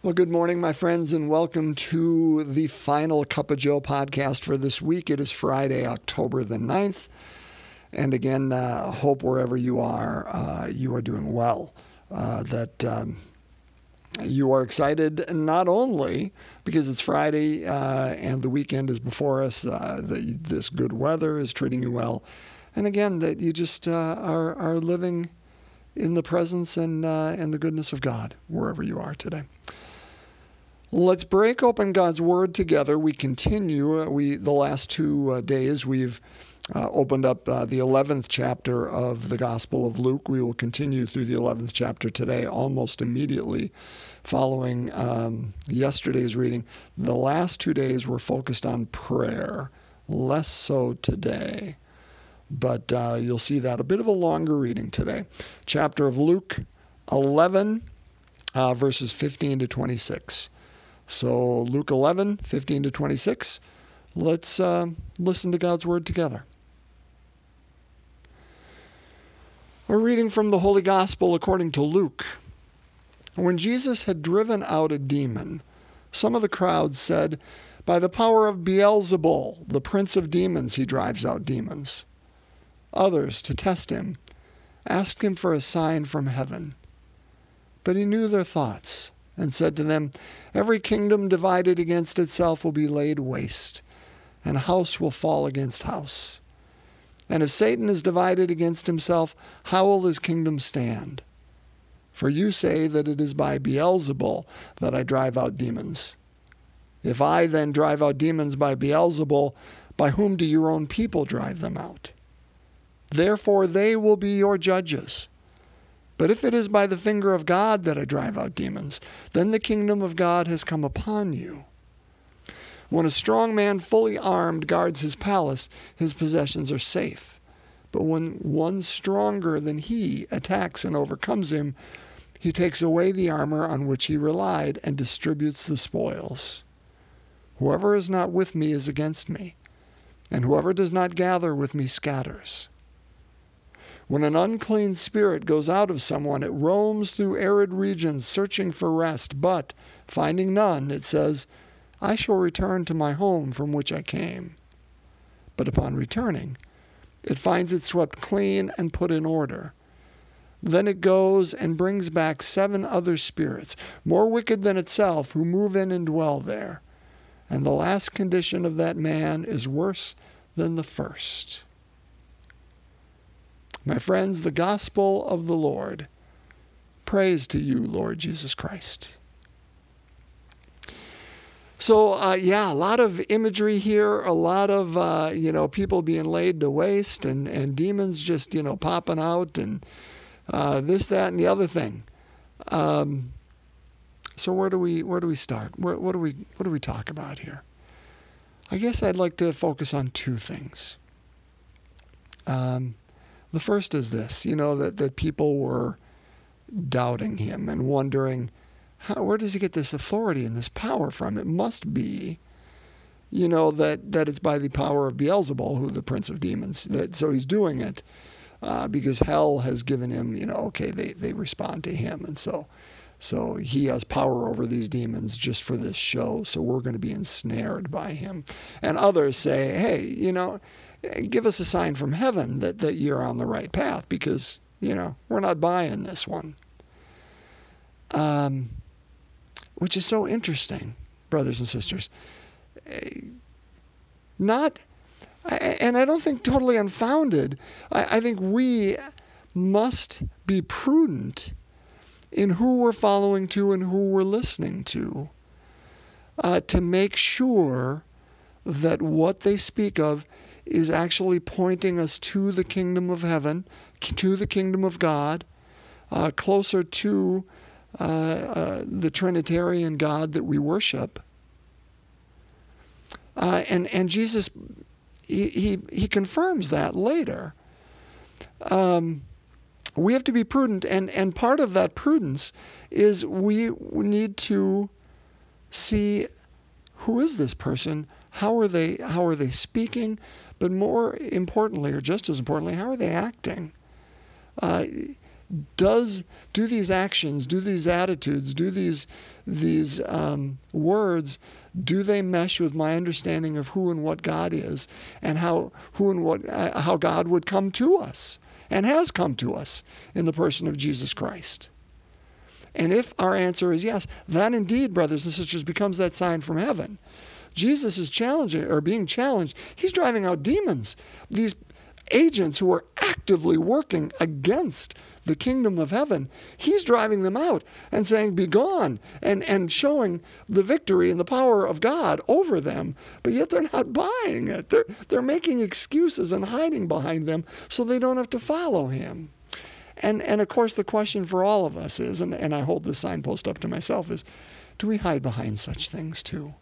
Well, good morning, my friends, and welcome to the final Cup of Joe podcast for this week. It is Friday, October the 9th. And again, uh, hope wherever you are, uh, you are doing well. Uh, that um, you are excited not only because it's Friday uh, and the weekend is before us, uh, that this good weather is treating you well, and again, that you just uh, are, are living in the presence and, and the goodness of God wherever you are today. Let's break open God's Word together. We continue. Uh, we the last two uh, days we've uh, opened up uh, the 11th chapter of the Gospel of Luke. We will continue through the 11th chapter today, almost immediately following um, yesterday's reading. The last two days were focused on prayer, less so today. But uh, you'll see that a bit of a longer reading today. Chapter of Luke 11, uh, verses 15 to 26. So, Luke 11, 15 to 26. Let's uh, listen to God's word together. We're reading from the Holy Gospel according to Luke. When Jesus had driven out a demon, some of the crowd said, By the power of Beelzebul, the prince of demons, he drives out demons. Others, to test him, asked him for a sign from heaven. But he knew their thoughts and said to them, Every kingdom divided against itself will be laid waste, and house will fall against house. And if Satan is divided against himself, how will his kingdom stand? For you say that it is by Beelzebul that I drive out demons. If I then drive out demons by Beelzebul, by whom do your own people drive them out? Therefore they will be your judges. But if it is by the finger of God that I drive out demons, then the kingdom of God has come upon you. When a strong man fully armed guards his palace, his possessions are safe. But when one stronger than he attacks and overcomes him, he takes away the armor on which he relied and distributes the spoils. Whoever is not with me is against me, and whoever does not gather with me scatters. When an unclean spirit goes out of someone, it roams through arid regions searching for rest, but, finding none, it says, I shall return to my home from which I came. But upon returning, it finds it swept clean and put in order. Then it goes and brings back seven other spirits, more wicked than itself, who move in and dwell there. And the last condition of that man is worse than the first. My friends, the gospel of the Lord. Praise to you, Lord Jesus Christ. So uh, yeah, a lot of imagery here, a lot of uh, you know people being laid to waste, and and demons just you know popping out, and uh, this, that, and the other thing. Um, so where do we where do we start? Where, what do we what do we talk about here? I guess I'd like to focus on two things. Um, the first is this, you know, that, that people were doubting him and wondering, how, where does he get this authority and this power from? It must be, you know, that, that it's by the power of Beelzebul, who the prince of demons. That, so he's doing it uh, because hell has given him, you know, okay, they, they respond to him. And so, so he has power over these demons just for this show. So we're going to be ensnared by him. And others say, hey, you know, give us a sign from heaven that, that you're on the right path because, you know, we're not buying this one. Um, which is so interesting, brothers and sisters. Not, and I don't think totally unfounded. I, I think we must be prudent in who we're following to and who we're listening to uh, to make sure that what they speak of is actually pointing us to the kingdom of heaven, to the kingdom of God, uh, closer to uh, uh, the Trinitarian God that we worship. Uh, and and Jesus, he, he, he confirms that later. Um, we have to be prudent, and, and part of that prudence is we need to see who is this person, how are they how are they speaking, but more importantly, or just as importantly, how are they acting? Uh, does do these actions, do these attitudes, do these these um, words, do they mesh with my understanding of who and what God is, and how who and what uh, how God would come to us and has come to us in the person of Jesus Christ? And if our answer is yes, that indeed, brothers and sisters, becomes that sign from heaven. Jesus is challenging or being challenged. He's driving out demons. These agents who are actively working against the kingdom of heaven, he's driving them out and saying, Be gone, and, and showing the victory and the power of God over them. But yet they're not buying it. They're, they're making excuses and hiding behind them so they don't have to follow him. And, and of course, the question for all of us is, and, and I hold this signpost up to myself, is do we hide behind such things too?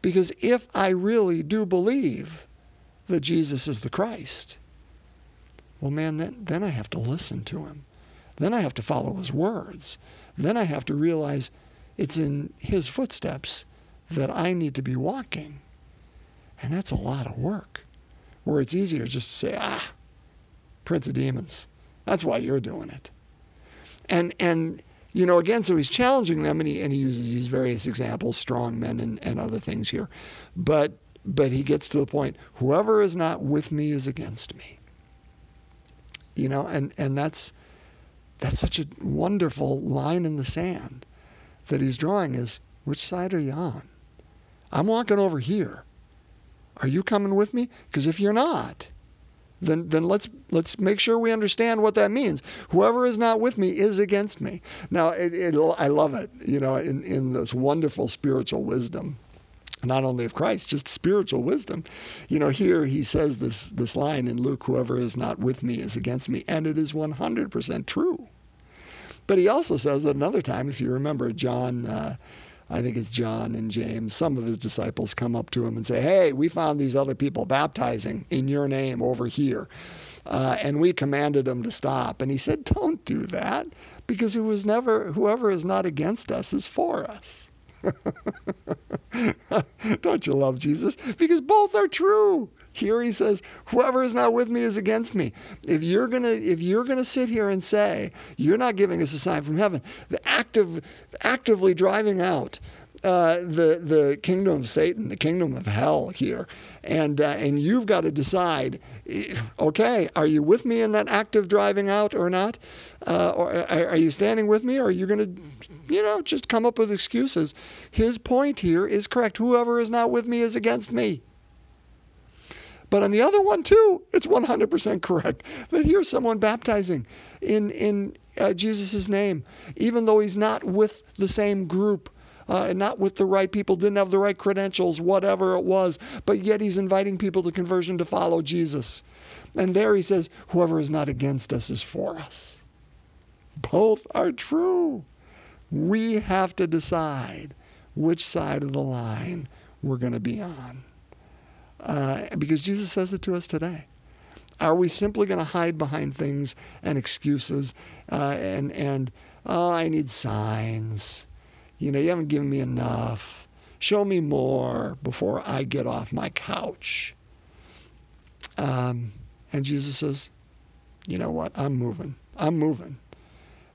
Because if I really do believe that Jesus is the Christ, well, man, then, then I have to listen to him. Then I have to follow his words. Then I have to realize it's in his footsteps that I need to be walking. And that's a lot of work. Where it's easier just to say, ah, Prince of Demons. That's why you're doing it. And and you know, again, so he's challenging them and he and he uses these various examples, strong men and, and other things here. But but he gets to the point, whoever is not with me is against me. You know, and, and that's that's such a wonderful line in the sand that he's drawing is which side are you on? I'm walking over here. Are you coming with me? Because if you're not, then then let's let's make sure we understand what that means. Whoever is not with me is against me. Now, it, it, I love it. You know, in in this wonderful spiritual wisdom not only of Christ, just spiritual wisdom. You know, here he says this this line in Luke, whoever is not with me is against me, and it is 100% true. But he also says another time, if you remember, John, uh, I think it's John and James, some of his disciples come up to him and say, Hey, we found these other people baptizing in your name over here. Uh, and we commanded them to stop. And he said, Don't do that, because it was never, whoever is not against us is for us. Don't you love Jesus? Because both are true. Here he says, "Whoever is not with me is against me." If you're gonna, if you're gonna sit here and say you're not giving us a sign from heaven, the act of actively driving out uh, the the kingdom of Satan, the kingdom of hell here, and uh, and you've got to decide. Okay, are you with me in that act of driving out or not? Uh, or are, are you standing with me, or are you going to, you know, just come up with excuses? His point here is correct. Whoever is not with me is against me. But on the other one too, it's 100% correct that here's someone baptizing in in uh, Jesus' name, even though he's not with the same group uh, not with the right people, didn't have the right credentials, whatever it was, but yet he's inviting people to conversion to follow Jesus. And there he says, Whoever is not against us is for us. Both are true. We have to decide which side of the line we're going to be on. Uh, because Jesus says it to us today. Are we simply going to hide behind things and excuses uh, and, and, oh, I need signs. You know, you haven't given me enough. Show me more before I get off my couch. Um, and Jesus says, You know what? I'm moving. I'm moving.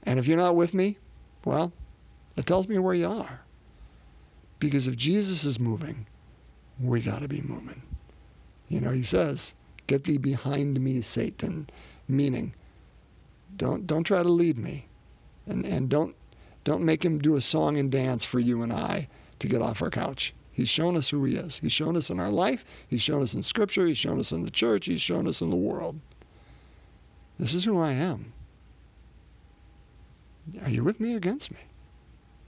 And if you're not with me, well, it tells me where you are. Because if Jesus is moving, we got to be moving. You know, he says, Get thee behind me, Satan, meaning, don't, don't try to lead me. And, and don't don't make him do a song and dance for you and I to get off our couch. He's shown us who he is. He's shown us in our life. He's shown us in Scripture. He's shown us in the church. He's shown us in the world. This is who I am. Are you with me or against me?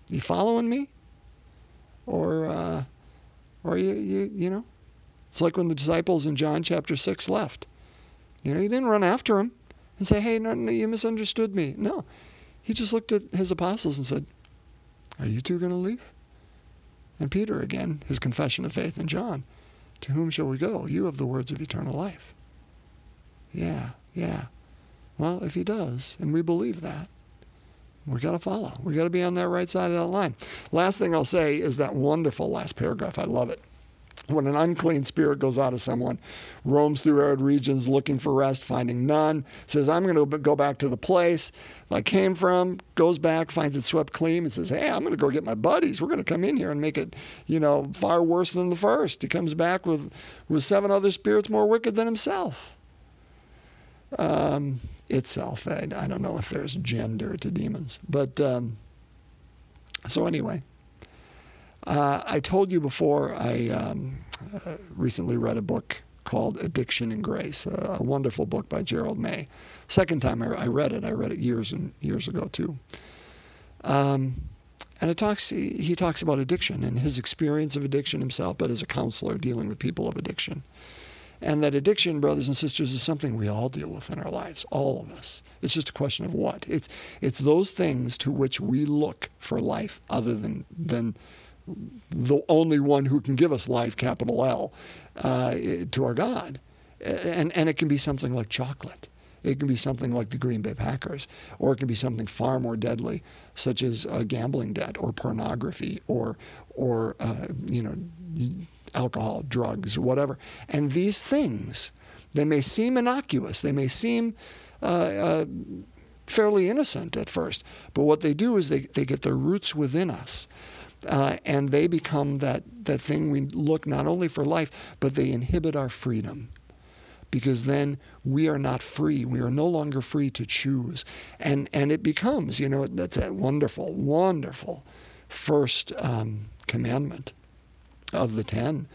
You following me? Or, uh, or you, you, you know, it's like when the disciples in John chapter 6 left. You know, he didn't run after him and say, hey, no, no, you misunderstood me. No, he just looked at his apostles and said, Are you too going to leave? And Peter, again, his confession of faith in John, To whom shall we go? You have the words of eternal life. Yeah, yeah. Well, if he does, and we believe that, we got to follow. We got to be on that right side of that line. Last thing I'll say is that wonderful last paragraph. I love it. when an unclean spirit goes out of someone, roams through arid regions looking for rest, finding none, says, I'm going to go back to the place I came from, goes back, finds it swept clean, and says, Hey, I'm going to go get my buddies. We're going to come in here and make it, you know, far worse than the first. He comes back with, with seven other spirits more wicked than himself. Um, itself. I, I, don't know if there's gender to demons. But um, so, anyway. Uh, I told you before, I um, uh, recently read a book called Addiction and Grace, a, a, wonderful book by Gerald May. Second time I, I, read it, I read it years and years ago too. Um, and it talks, he, talks about addiction and his experience of addiction himself, but as a counselor dealing with people of addiction. And that addiction, brothers and sisters, is something we all deal with in our lives, all of us. It's just a question of what. It's, it's those things to which we look for life other than, than the only one who can give us life, capital L, uh, to our God. And, and it can be something like chocolate. It can be something like the Green Bay Packers, or it can be something far more deadly, such as a gambling debt, or pornography, or, or uh, you know, alcohol, drugs, whatever. And these things, they may seem innocuous, they may seem uh, uh, fairly innocent at first, but what they do is they, they get their roots within us uh, and they become that, that thing we look not only for life, but they inhibit our freedom. Because then we are not free. We are no longer free to choose. And, and it becomes, you know, that's a wonderful, wonderful first um, commandment of the ten,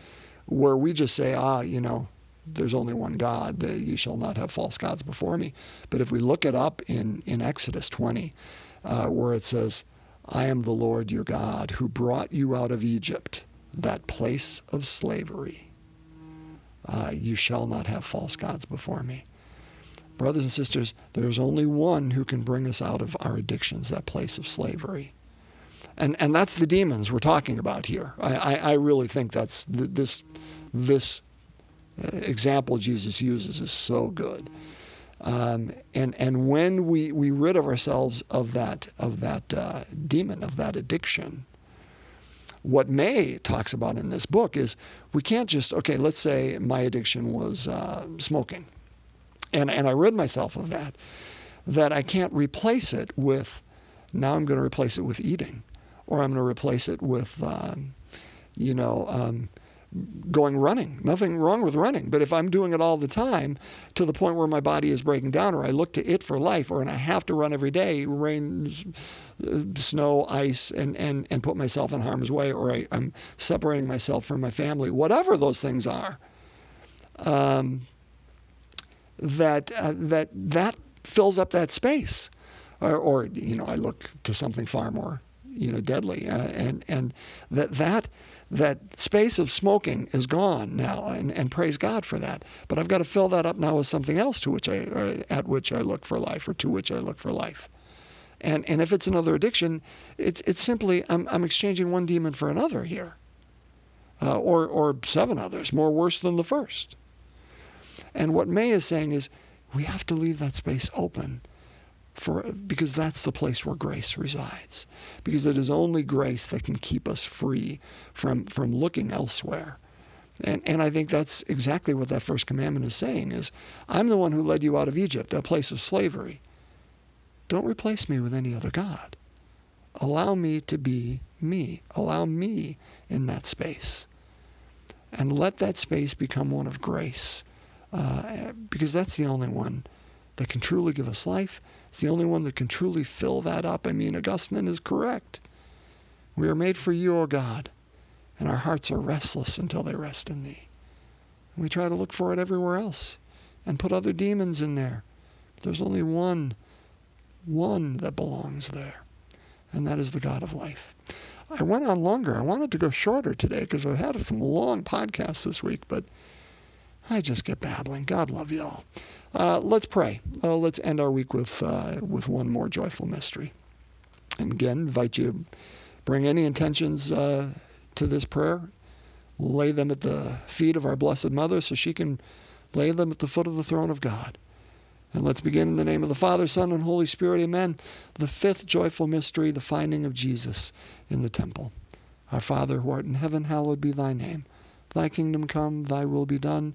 where we just say, ah, you know, there's only one God, that you shall not have false gods before me. But if we look it up in, in Exodus 20, uh, where it says, I am the Lord your God who brought you out of Egypt, that place of slavery. Uh, you shall not have false gods before me. Brothers and sisters, there's only one who can bring us out of our addictions, that place of slavery. And, and that's the demons we're talking about here. I, I, I really think that's th- this, this uh, example Jesus uses is so good. Um, and and when we, we rid of ourselves of that of that uh, demon of that addiction, what May talks about in this book is we can't just okay. Let's say my addiction was uh, smoking, and and I rid myself of that. That I can't replace it with. Now I'm going to replace it with eating, or I'm going to replace it with, um, you know. Um, going running. Nothing wrong with running. But if I'm doing it all the time to the point where my body is breaking down, or I look to it for life, or and I have to run every day, rain, uh, snow, ice, and, and, and put myself in harm's way, or I, am separating myself from my family, whatever those things are, um, that, uh, that, that fills up that space. Or, or, you know, I look to something far more, you know, deadly. Uh, and, and that, that that space of smoking is gone now, and, and praise God for that. But I've got to fill that up now with something else to which I, at which I look for life, or to which I look for life. And and if it's another addiction, it's it's simply I'm I'm exchanging one demon for another here, uh, or or seven others, more worse than the first. And what May is saying is, we have to leave that space open for because that's the place where grace resides. Because it is only grace that can keep us free from from looking elsewhere. And and I think that's exactly what that first commandment is saying is I'm the one who led you out of Egypt a place of slavery. Don't replace me with any other god. Allow me to be me. Allow me in that space. And let that space become one of grace uh, because that's the only one that can truly give us life. It's the only one that can truly fill that up. I mean, Augustine is correct. We are made for you, O God, and our hearts are restless until they rest in thee. we try to look for it everywhere else and put other demons in there. But there's only one, one that belongs there, and that is the God of life. I went on longer. I wanted to go shorter today because I've had some long podcasts this week, but I just get babbling. God love you all. Uh, let's pray. Uh, let's end our week with uh, with one more joyful mystery. And again, invite you bring any intentions uh, to this prayer. Lay them at the feet of our Blessed Mother, so she can lay them at the foot of the throne of God. And let's begin in the name of the Father, Son, and Holy Spirit. Amen. The fifth joyful mystery, the finding of Jesus in the temple. Our Father who art in heaven, hallowed be thy name. Thy kingdom come, thy will be done,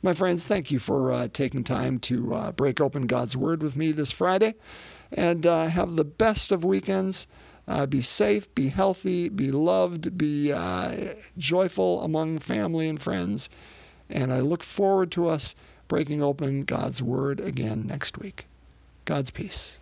My friends, thank you for uh, taking time to uh, break open God's Word with me this Friday. And uh, have the best of weekends. Uh, be safe, be healthy, be loved, be uh, joyful among family and friends. And I look forward to us breaking open God's Word again next week. God's peace.